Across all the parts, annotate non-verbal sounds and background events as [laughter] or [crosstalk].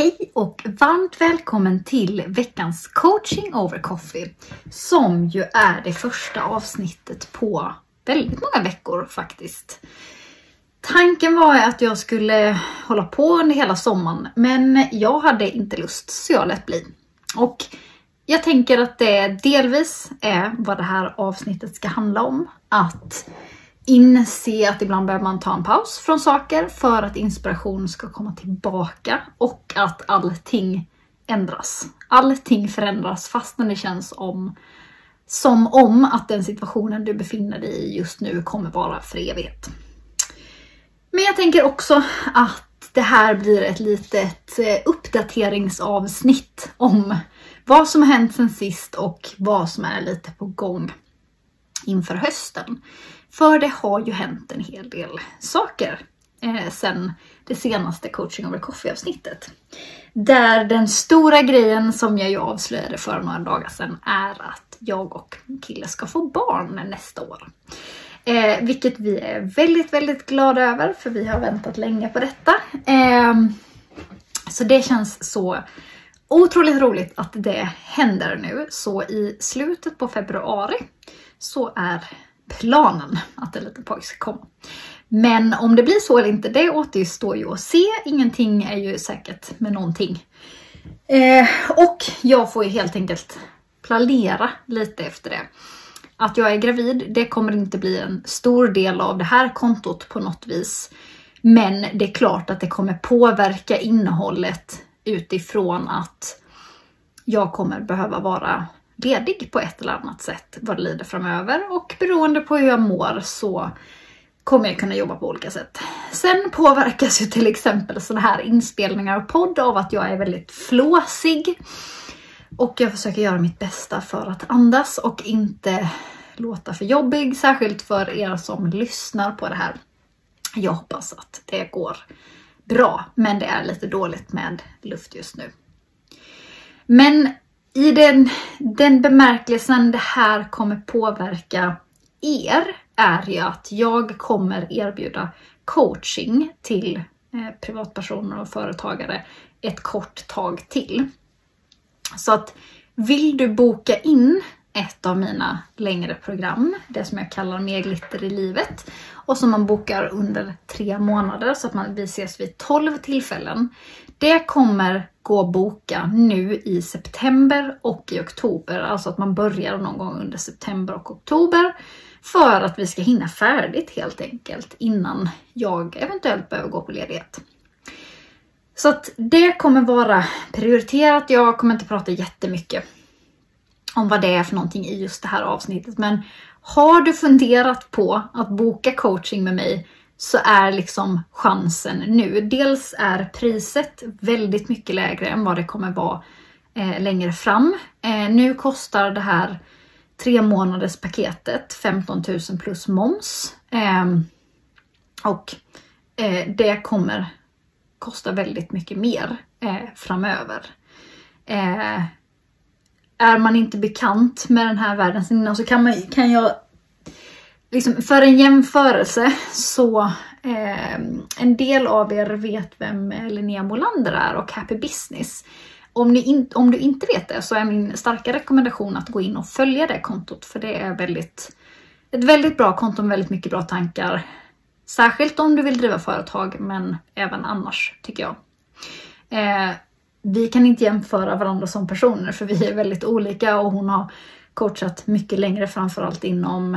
Hej och varmt välkommen till veckans coaching over coffee som ju är det första avsnittet på väldigt många veckor faktiskt. Tanken var att jag skulle hålla på under hela sommaren men jag hade inte lust så jag lät bli. Och jag tänker att det delvis är vad det här avsnittet ska handla om. Att inse att ibland behöver man ta en paus från saker för att inspiration ska komma tillbaka och att allting ändras. Allting förändras fastän det känns om, som om att den situationen du befinner dig i just nu kommer vara för evigt. Men jag tänker också att det här blir ett litet eh, uppdateringsavsnitt om vad som har hänt sen sist och vad som är lite på gång inför hösten. För det har ju hänt en hel del saker eh, sen det senaste coaching over coffee avsnittet. Där den stora grejen som jag ju avslöjade för några dagar sedan är att jag och min kille ska få barn nästa år. Eh, vilket vi är väldigt, väldigt glada över för vi har väntat länge på detta. Eh, så det känns så otroligt roligt att det händer nu. Så i slutet på februari så är planen att en liten pojke ska komma. Men om det blir så eller inte, det återstår ju att se. Ingenting är ju säkert med någonting. Eh, och jag får ju helt enkelt planera lite efter det. Att jag är gravid, det kommer inte bli en stor del av det här kontot på något vis. Men det är klart att det kommer påverka innehållet utifrån att jag kommer behöva vara ledig på ett eller annat sätt vad det lider framöver och beroende på hur jag mår så kommer jag kunna jobba på olika sätt. Sen påverkas ju till exempel sådana här inspelningar och podd av att jag är väldigt flåsig. Och jag försöker göra mitt bästa för att andas och inte låta för jobbig, särskilt för er som lyssnar på det här. Jag hoppas att det går bra, men det är lite dåligt med luft just nu. Men i den, den bemärkelsen det här kommer påverka er är ju att jag kommer erbjuda coaching till eh, privatpersoner och företagare ett kort tag till. Så att vill du boka in ett av mina längre program, det som jag kallar Mer glitter i livet och som man bokar under tre månader så att man, vi ses vid 12 tillfällen. Det kommer gå att boka nu i september och i oktober, alltså att man börjar någon gång under september och oktober för att vi ska hinna färdigt helt enkelt innan jag eventuellt behöver gå på ledighet. Så att det kommer vara prioriterat. Jag kommer inte prata jättemycket om vad det är för någonting i just det här avsnittet. Men har du funderat på att boka coaching med mig så är liksom chansen nu. Dels är priset väldigt mycket lägre än vad det kommer vara eh, längre fram. Eh, nu kostar det här tre månaders paketet 15 000 plus moms. Eh, och eh, det kommer kosta väldigt mycket mer eh, framöver. Eh, är man inte bekant med den här världen innan så kan, man, kan jag liksom, för en jämförelse så eh, en del av er vet vem Linnea Molander är och Happy Business. Om, ni in, om du inte vet det så är min starka rekommendation att gå in och följa det kontot för det är väldigt, ett väldigt bra konto med väldigt mycket bra tankar. Särskilt om du vill driva företag men även annars tycker jag. Eh, vi kan inte jämföra varandra som personer för vi är väldigt olika och hon har coachat mycket längre framförallt inom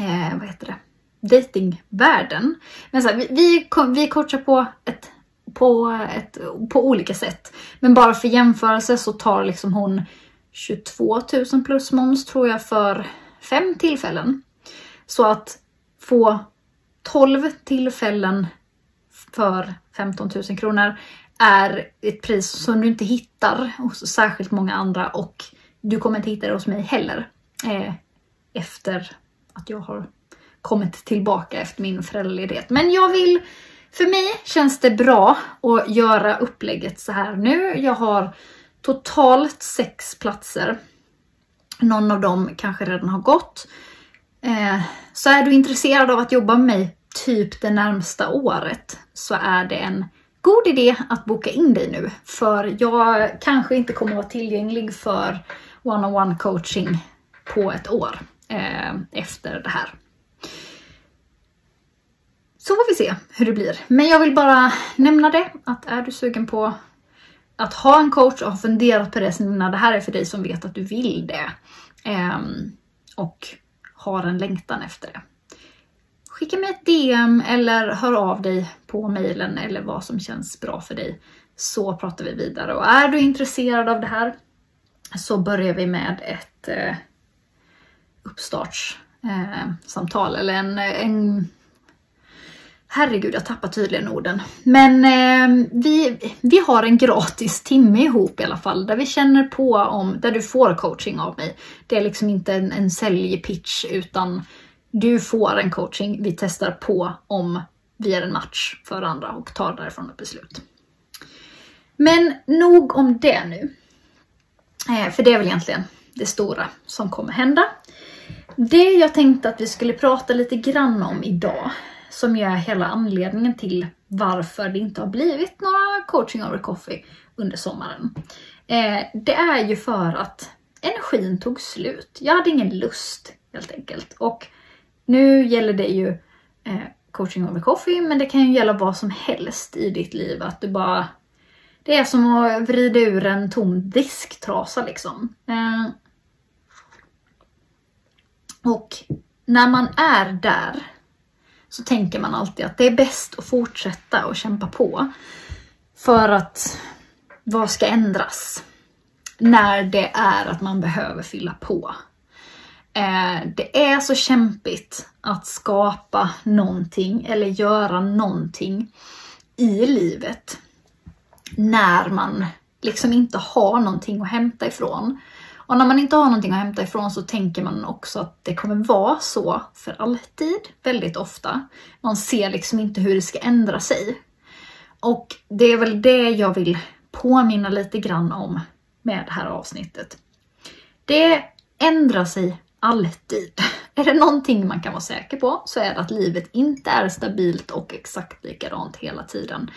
eh, vad heter det? datingvärlden. Men så här, vi, vi, vi coachar på, ett, på, ett, på olika sätt. Men bara för jämförelse så tar liksom hon 22 000 plus moms tror jag för fem tillfällen. Så att få 12 tillfällen för 15 000 kronor är ett pris som du inte hittar hos särskilt många andra och du kommer inte hitta det hos mig heller. Eh, efter att jag har kommit tillbaka efter min föräldraledighet. Men jag vill, för mig känns det bra att göra upplägget så här nu. Jag har totalt sex platser. Någon av dem kanske redan har gått. Eh, så är du intresserad av att jobba med mig typ det närmsta året så är det en god idé att boka in dig nu. För jag kanske inte kommer vara tillgänglig för one-on-one coaching på ett år eh, efter det här. Så får vi se hur det blir. Men jag vill bara nämna det, att är du sugen på att ha en coach och har funderat på det sen innan, det här är för dig som vet att du vill det. Eh, och har en längtan efter det. Skicka mig ett DM eller hör av dig på mejlen eller vad som känns bra för dig. Så pratar vi vidare. Och är du intresserad av det här så börjar vi med ett eh, uppstartssamtal eh, eller en, en Herregud, jag tappar tydligen orden. Men eh, vi, vi har en gratis timme ihop i alla fall, där vi känner på om, där du får coaching av mig. Det är liksom inte en, en säljpitch, utan du får en coaching. Vi testar på om vi är en match för andra och tar därifrån ett beslut. Men nog om det nu. Eh, för det är väl egentligen det stora som kommer hända. Det jag tänkte att vi skulle prata lite grann om idag, som ju är hela anledningen till varför det inte har blivit några coaching over coffee under sommaren. Eh, det är ju för att energin tog slut. Jag hade ingen lust helt enkelt. Och nu gäller det ju eh, coaching over coffee, men det kan ju gälla vad som helst i ditt liv. Att du bara... Det är som att vrida ur en tom disktrasa liksom. Eh, och när man är där så tänker man alltid att det är bäst att fortsätta och kämpa på. För att vad ska ändras? När det är att man behöver fylla på. Eh, det är så kämpigt att skapa någonting eller göra någonting i livet när man liksom inte har någonting att hämta ifrån. Och när man inte har någonting att hämta ifrån så tänker man också att det kommer vara så för alltid, väldigt ofta. Man ser liksom inte hur det ska ändra sig. Och det är väl det jag vill påminna lite grann om med det här avsnittet. Det ändrar sig alltid. Typ. [laughs] Är det någonting man kan vara säker på så är det att livet inte är stabilt och exakt likadant hela tiden.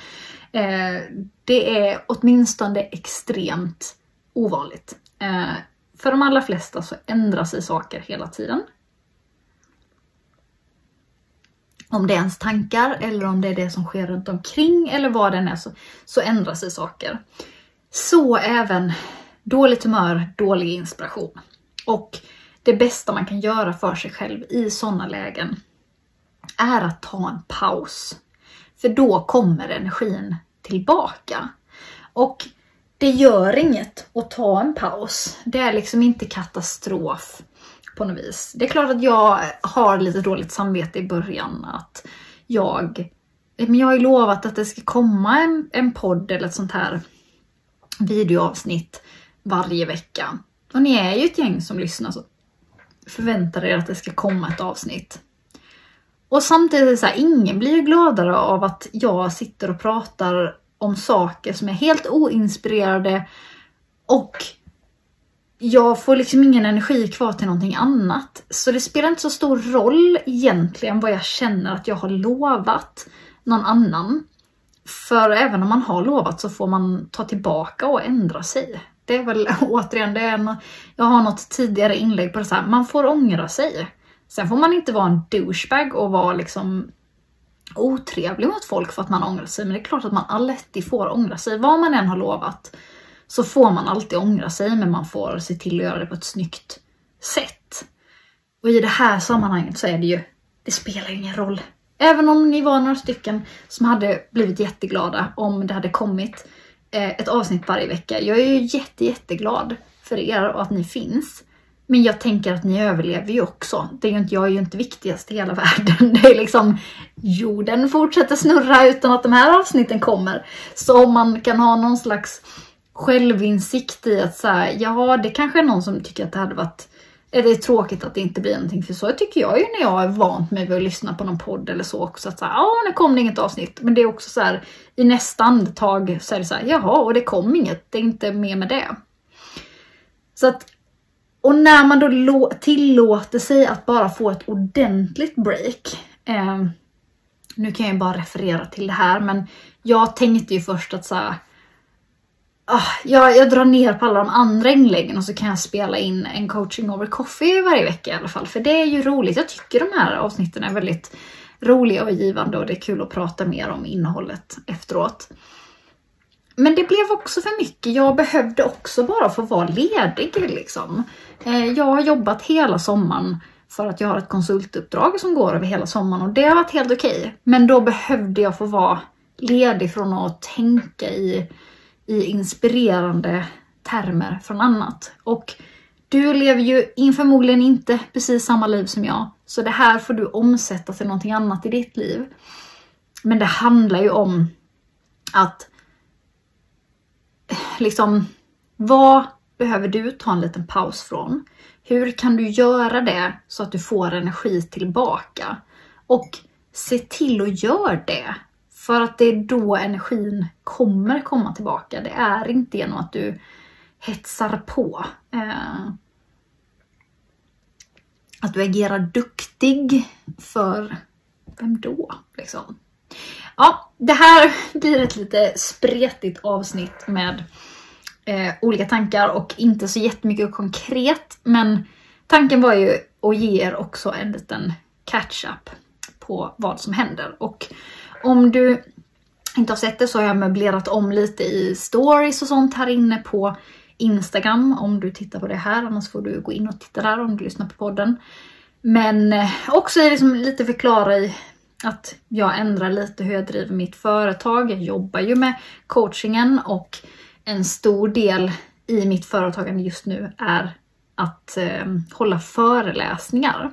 Eh, det är åtminstone extremt ovanligt. Eh, för de allra flesta så ändrar sig saker hela tiden. Om det är ens tankar eller om det är det som sker runt omkring eller vad det än är så, så ändrar sig saker. Så även dåligt humör, dålig inspiration. Och det bästa man kan göra för sig själv i sådana lägen är att ta en paus. För då kommer energin tillbaka. Och det gör inget att ta en paus. Det är liksom inte katastrof på något vis. Det är klart att jag har lite dåligt samvete i början att jag men jag har ju lovat att det ska komma en, en podd eller ett sånt här videoavsnitt varje vecka. Och ni är ju ett gäng som lyssnar så förväntar er att det ska komma ett avsnitt. Och samtidigt så här, ingen blir ju gladare av att jag sitter och pratar om saker som är helt oinspirerade och jag får liksom ingen energi kvar till någonting annat. Så det spelar inte så stor roll egentligen vad jag känner att jag har lovat någon annan. För även om man har lovat så får man ta tillbaka och ändra sig. Det är väl [laughs] återigen, det är en, jag har något tidigare inlägg på det så här, man får ångra sig. Sen får man inte vara en douchebag och vara liksom otrevlig mot folk för att man ångrar sig. Men det är klart att man alltid får ångra sig. Vad man än har lovat så får man alltid ångra sig, men man får se till att göra det på ett snyggt sätt. Och i det här sammanhanget så är det ju, det spelar ingen roll. Även om ni var några stycken som hade blivit jätteglada om det hade kommit Eh, ett avsnitt varje vecka. Jag är ju jätte, jätteglad för er och att ni finns. Men jag tänker att ni överlever ju också. Det är ju inte, jag är ju inte viktigast i hela [laughs] världen. Det är liksom jorden fortsätter snurra utan att de här avsnitten kommer. Så om man kan ha någon slags självinsikt i att säga, ja det kanske är någon som tycker att det hade varit det är tråkigt att det inte blir någonting för så tycker jag ju när jag är vant med vid att lyssna på någon podd eller så också att så ja ah, nu kom det inget avsnitt. Men det är också så här i nästa andetag så är det så här, jaha och det kom inget, det är inte mer med det. Så att, och när man då tillåter sig att bara få ett ordentligt break. Eh, nu kan jag ju bara referera till det här men jag tänkte ju först att så här, ah, jag, jag drar ner på alla de andra inläggen och så kan jag spela in en coaching over coffee varje vecka i alla fall. För det är ju roligt. Jag tycker de här avsnitten är väldigt roliga och givande och det är kul att prata mer om innehållet efteråt. Men det blev också för mycket. Jag behövde också bara få vara ledig liksom. Eh, jag har jobbat hela sommaren för att jag har ett konsultuppdrag som går över hela sommaren och det har varit helt okej. Okay. Men då behövde jag få vara ledig från att tänka i i inspirerande termer från annat. Och du lever ju förmodligen inte precis samma liv som jag. Så det här får du omsätta till någonting annat i ditt liv. Men det handlar ju om att eh, liksom, vad behöver du ta en liten paus från? Hur kan du göra det så att du får energi tillbaka? Och se till att göra det för att det är då energin kommer komma tillbaka. Det är inte genom att du hetsar på. Eh, att du agerar duktig för vem då? Liksom. Ja, det här blir ett lite spretigt avsnitt med eh, olika tankar och inte så jättemycket konkret. Men tanken var ju att ge er också en liten catch-up på vad som händer. Och om du inte har sett det så har jag möblerat om lite i stories och sånt här inne på Instagram om du tittar på det här. Annars får du gå in och titta där om du lyssnar på podden. Men eh, också liksom lite förklara i att jag ändrar lite hur jag driver mitt företag. Jag jobbar ju med coachingen och en stor del i mitt företagande just nu är att eh, hålla föreläsningar.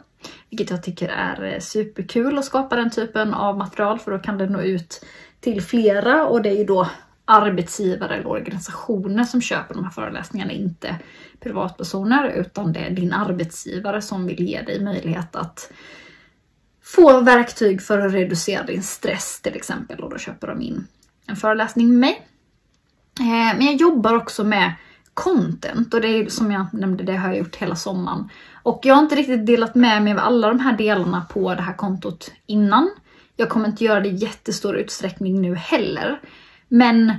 Vilket jag tycker är eh, superkul att skapa den typen av material för då kan det nå ut till flera och det är ju då arbetsgivare eller organisationer som köper de här föreläsningarna, inte privatpersoner utan det är din arbetsgivare som vill ge dig möjlighet att få verktyg för att reducera din stress till exempel och då köper de in en föreläsning med mig. Eh, men jag jobbar också med content och det är som jag nämnde, det har jag gjort hela sommaren. Och jag har inte riktigt delat med mig av alla de här delarna på det här kontot innan. Jag kommer inte göra det i jättestor utsträckning nu heller. Men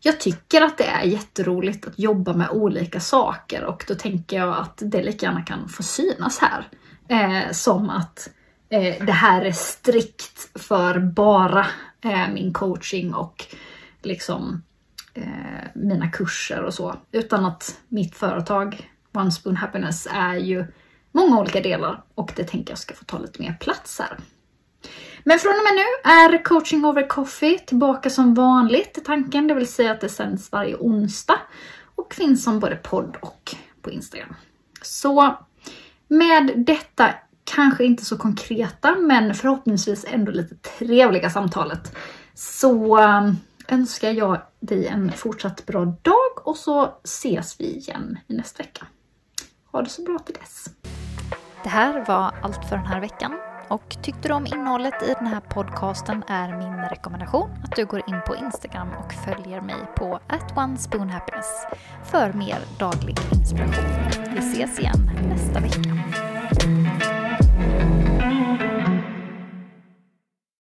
jag tycker att det är jätteroligt att jobba med olika saker och då tänker jag att det lika gärna kan få synas här. Eh, som att eh, det här är strikt för bara eh, min coaching och liksom Eh, mina kurser och så. Utan att mitt företag One Spoon Happiness är ju många olika delar och det tänker jag ska få ta lite mer plats här. Men från och med nu är coaching over coffee tillbaka som vanligt tanken, det vill säga att det sänds varje onsdag och finns som både podd och på Instagram. Så med detta kanske inte så konkreta men förhoppningsvis ändå lite trevliga samtalet så ehm, önskar jag dig en fortsatt bra dag och så ses vi igen i nästa vecka. Ha det så bra till dess. Det här var allt för den här veckan. Och tyckte du om innehållet i den här podcasten är min rekommendation att du går in på Instagram och följer mig på @onespoonhappiness för mer daglig inspiration. Vi ses igen nästa vecka.